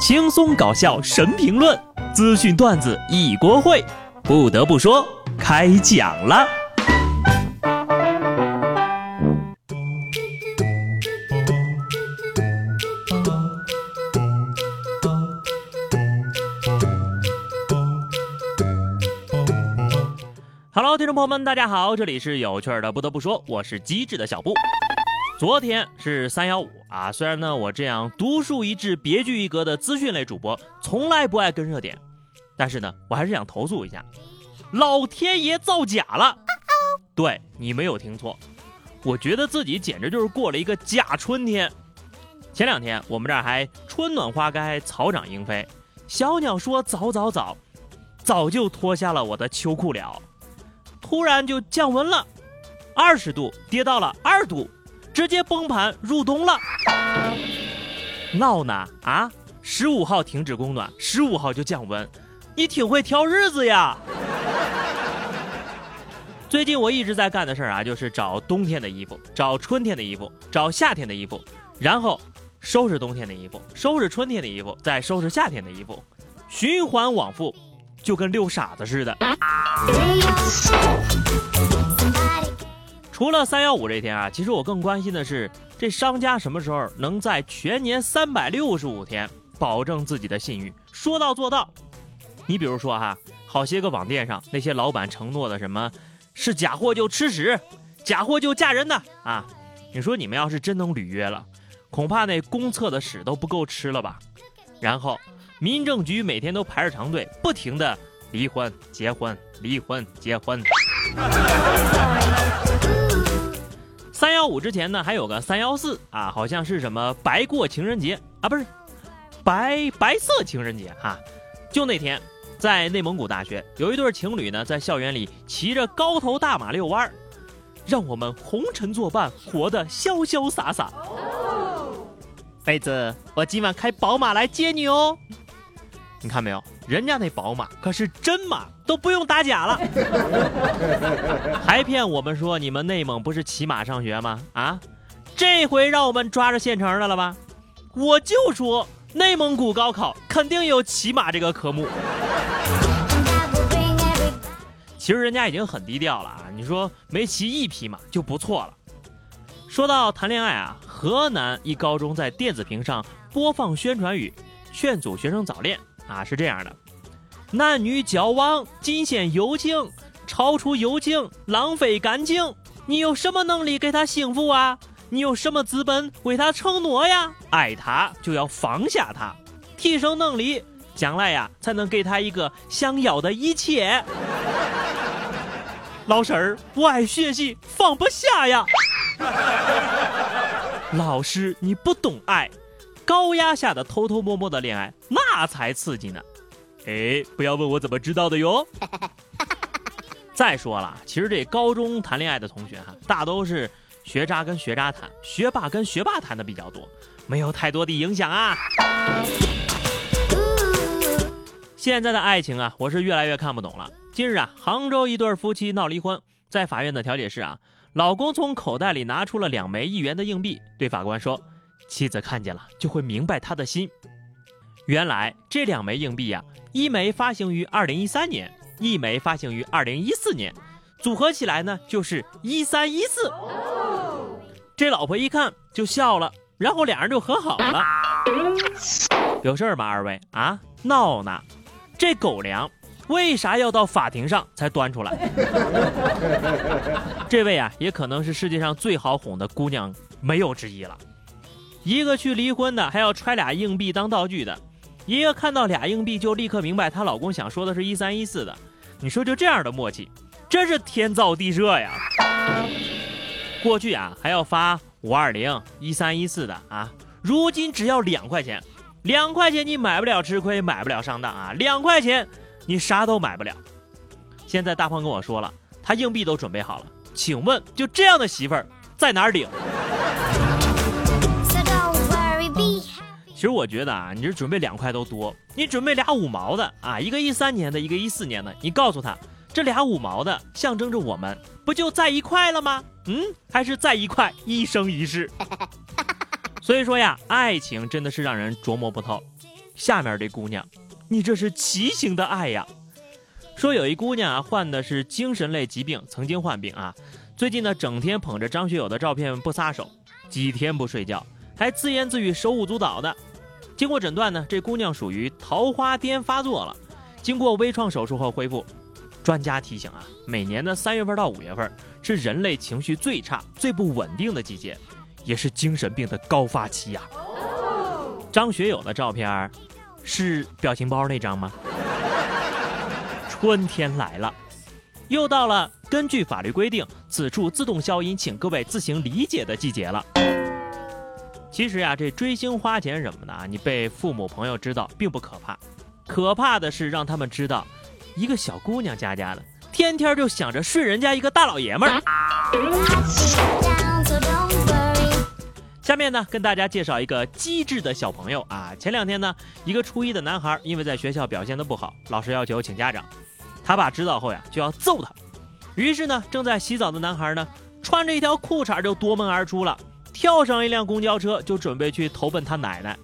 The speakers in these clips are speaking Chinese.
轻松搞笑神评论，资讯段子一锅烩。不得不说，开讲了。Hello，听众朋友们，大家好，这里是有趣的。不得不说，我是机智的小布。昨天是三幺五啊，虽然呢我这样独树一帜、别具一格的资讯类主播从来不爱跟热点，但是呢我还是想投诉一下，老天爷造假了。对你没有听错，我觉得自己简直就是过了一个假春天。前两天我们这儿还春暖花开、草长莺飞，小鸟说早早早，早就脱下了我的秋裤了。突然就降温了，二十度跌到了二度，直接崩盘入冬了。闹呢啊！十五号停止供暖，十五号就降温，你挺会挑日子呀。最近我一直在干的事儿啊，就是找冬天的衣服，找春天的衣服，找夏天的衣服，然后收拾冬天的衣服，收拾春天的衣服，再收拾夏天的衣服，循环往复。就跟遛傻子似的。除了三幺五这天啊，其实我更关心的是，这商家什么时候能在全年三百六十五天保证自己的信誉，说到做到。你比如说哈，好些个网店上那些老板承诺的什么，是假货就吃屎，假货就嫁人的啊，你说你们要是真能履约了，恐怕那公厕的屎都不够吃了吧？然后。民政局每天都排着长队，不停的离婚、结婚、离婚、结婚。五之前呢，还有个三幺四啊，好像是什么白过情人节啊，不是白白色情人节哈。就那天，在内蒙古大学，有一对情侣呢，在校园里骑着高头大马遛弯儿，让我们红尘作伴，活得潇潇洒洒。妹子，我今晚开宝马来接你哦。你看没有，人家那宝马可是真马，都不用打假了，还骗我们说你们内蒙不是骑马上学吗？啊，这回让我们抓着现成的了吧？我就说内蒙古高考肯定有骑马这个科目。其实人家已经很低调了啊，你说没骑一匹马就不错了。说到谈恋爱啊，河南一高中在电子屏上播放宣传语，劝阻学生早恋。啊，是这样的，男女交往仅限友情，超出友情浪费感情。你有什么能力给他幸福啊？你有什么资本为他承诺呀？爱他就要放下他，提升能力，将来呀才能给他一个想要的一切。老师儿，我爱学习，放不下呀。老师，你不懂爱。高压下的偷偷摸摸的恋爱，那才刺激呢！哎，不要问我怎么知道的哟。再说了，其实这高中谈恋爱的同学哈，大都是学渣跟学渣谈，学霸跟学霸谈的比较多，没有太多的影响啊。现在的爱情啊，我是越来越看不懂了。近日啊，杭州一对夫妻闹离婚，在法院的调解室啊，老公从口袋里拿出了两枚一元的硬币，对法官说。妻子看见了就会明白他的心。原来这两枚硬币呀，一枚发行于二零一三年，一枚发行于二零一四年，组合起来呢就是一三一四。这老婆一看就笑了，然后俩人就和好了。有事儿吗？二位啊，闹呢？这狗粮为啥要到法庭上才端出来？这位啊，也可能是世界上最好哄的姑娘，没有之一了。一个去离婚的，还要揣俩硬币当道具的；一个看到俩硬币就立刻明白她老公想说的是一三一四的。你说就这样的默契，真是天造地设呀！过去啊还要发五二零一三一四的啊，如今只要两块钱，两块钱你买不了吃亏，买不了上当啊，两块钱你啥都买不了。现在大胖跟我说了，他硬币都准备好了，请问就这样的媳妇儿在哪儿领？其实我觉得啊，你这准备两块都多，你准备俩五毛的啊，一个一三年的，一个一四年的，你告诉他，这俩五毛的象征着我们不就在一块了吗？嗯，还是在一块一生一世。所以说呀，爱情真的是让人琢磨不透。下面这姑娘，你这是畸形的爱呀！说有一姑娘啊，患的是精神类疾病，曾经患病啊，最近呢，整天捧着张学友的照片不撒手，几天不睡觉，还自言自语手舞足蹈的。经过诊断呢，这姑娘属于桃花癫发作了，经过微创手术后恢复。专家提醒啊，每年的三月份到五月份是人类情绪最差、最不稳定的季节，也是精神病的高发期呀。张学友的照片是表情包那张吗？春天来了，又到了根据法律规定此处自动消音，请各位自行理解的季节了。其实呀，这追星花钱什么的啊，你被父母朋友知道并不可怕，可怕的是让他们知道，一个小姑娘家家的，天天就想着睡人家一个大老爷们儿。下面呢，跟大家介绍一个机智的小朋友啊。前两天呢，一个初一的男孩因为在学校表现的不好，老师要求请家长，他爸知道后呀就要揍他，于是呢，正在洗澡的男孩呢，穿着一条裤衩就夺门而出了。跳上一辆公交车，就准备去投奔他奶奶。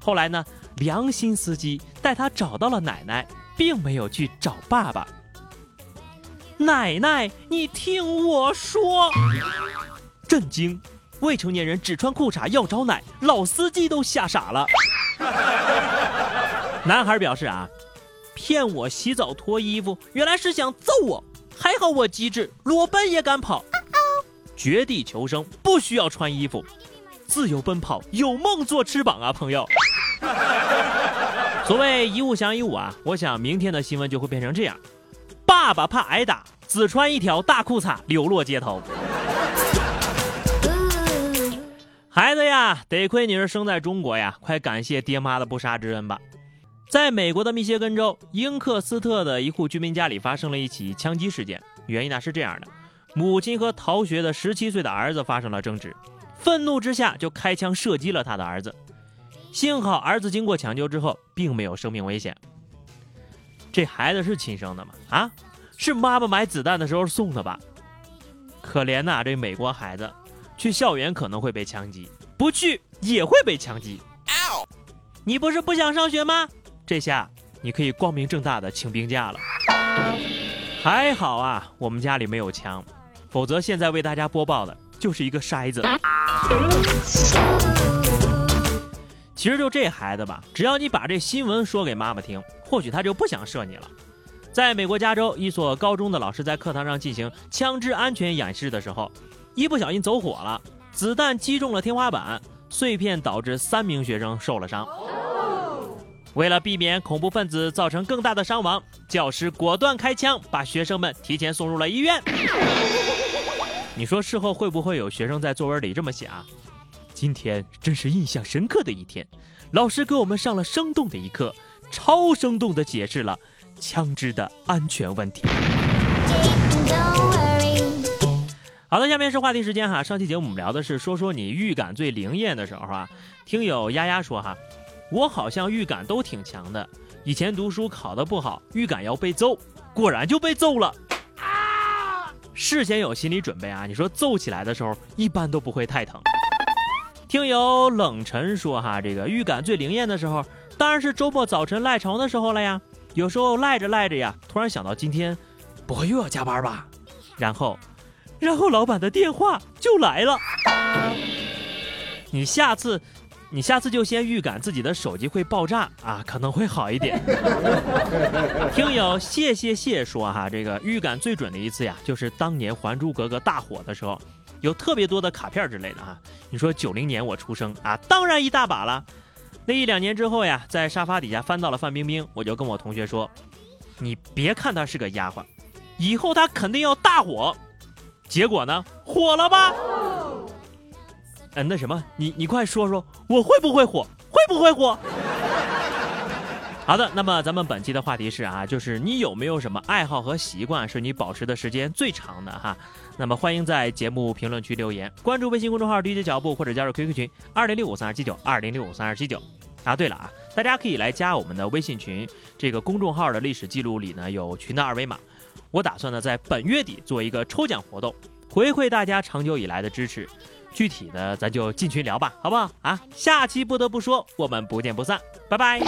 后来呢，良心司机带他找到了奶奶，并没有去找爸爸。奶奶，你听我说！震惊！未成年人只穿裤衩要找奶，老司机都吓傻了。男孩表示啊，骗我洗澡脱衣服，原来是想揍我。还好我机智，裸奔也敢跑。绝地求生不需要穿衣服，自由奔跑有梦做翅膀啊，朋友。所谓一物降一物啊，我想明天的新闻就会变成这样：爸爸怕挨打，只穿一条大裤衩流落街头。孩子呀，得亏你是生在中国呀，快感谢爹妈的不杀之恩吧。在美国的密歇根州英克斯特的一户居民家里发生了一起枪击事件，原因呢是这样的。母亲和逃学的十七岁的儿子发生了争执，愤怒之下就开枪射击了他的儿子。幸好儿子经过抢救之后，并没有生命危险。这孩子是亲生的吗？啊，是妈妈买子弹的时候送的吧？可怜呐，这美国孩子，去校园可能会被枪击，不去也会被枪击。你不是不想上学吗？这下你可以光明正大的请病假了。还好啊，我们家里没有枪。否则，现在为大家播报的就是一个筛子。其实就这孩子吧，只要你把这新闻说给妈妈听，或许他就不想射你了。在美国加州一所高中的老师在课堂上进行枪支安全演示的时候，一不小心走火了，子弹击中了天花板，碎片导致三名学生受了伤。为了避免恐怖分子造成更大的伤亡，教师果断开枪，把学生们提前送入了医院。你说事后会不会有学生在作文里这么写啊？今天真是印象深刻的一天，老师给我们上了生动的一课，超生动的解释了枪支的安全问题。好的，下面是话题时间哈。上期节目我们聊的是说说你预感最灵验的时候啊。听友丫丫说哈，我好像预感都挺强的。以前读书考得不好，预感要被揍，果然就被揍了。事先有心理准备啊！你说揍起来的时候，一般都不会太疼。听友冷晨说哈，这个预感最灵验的时候，当然是周末早晨赖床的时候了呀。有时候赖着赖着呀，突然想到今天不会又要加班吧？然后，然后老板的电话就来了。你下次。你下次就先预感自己的手机会爆炸啊，可能会好一点。听友谢谢谢说哈，这个预感最准的一次呀，就是当年《还珠格格》大火的时候，有特别多的卡片之类的哈。你说九零年我出生啊，当然一大把了。那一两年之后呀，在沙发底下翻到了范冰冰，我就跟我同学说：“你别看她是个丫鬟，以后她肯定要大火。”结果呢，火了吧？嗯，那什么，你你快说说，我会不会火？会不会火？好的，那么咱们本期的话题是啊，就是你有没有什么爱好和习惯是你保持的时间最长的哈？那么欢迎在节目评论区留言，关注微信公众号 DJ 脚步或者加入 QQ 群二零六五三二七九二零六五三二七九。啊，对了啊，大家可以来加我们的微信群，这个公众号的历史记录里呢有群的二维码。我打算呢在本月底做一个抽奖活动。回馈大家长久以来的支持具体的咱就进群聊吧好不好？啊下期不得不说我们不见不散拜拜。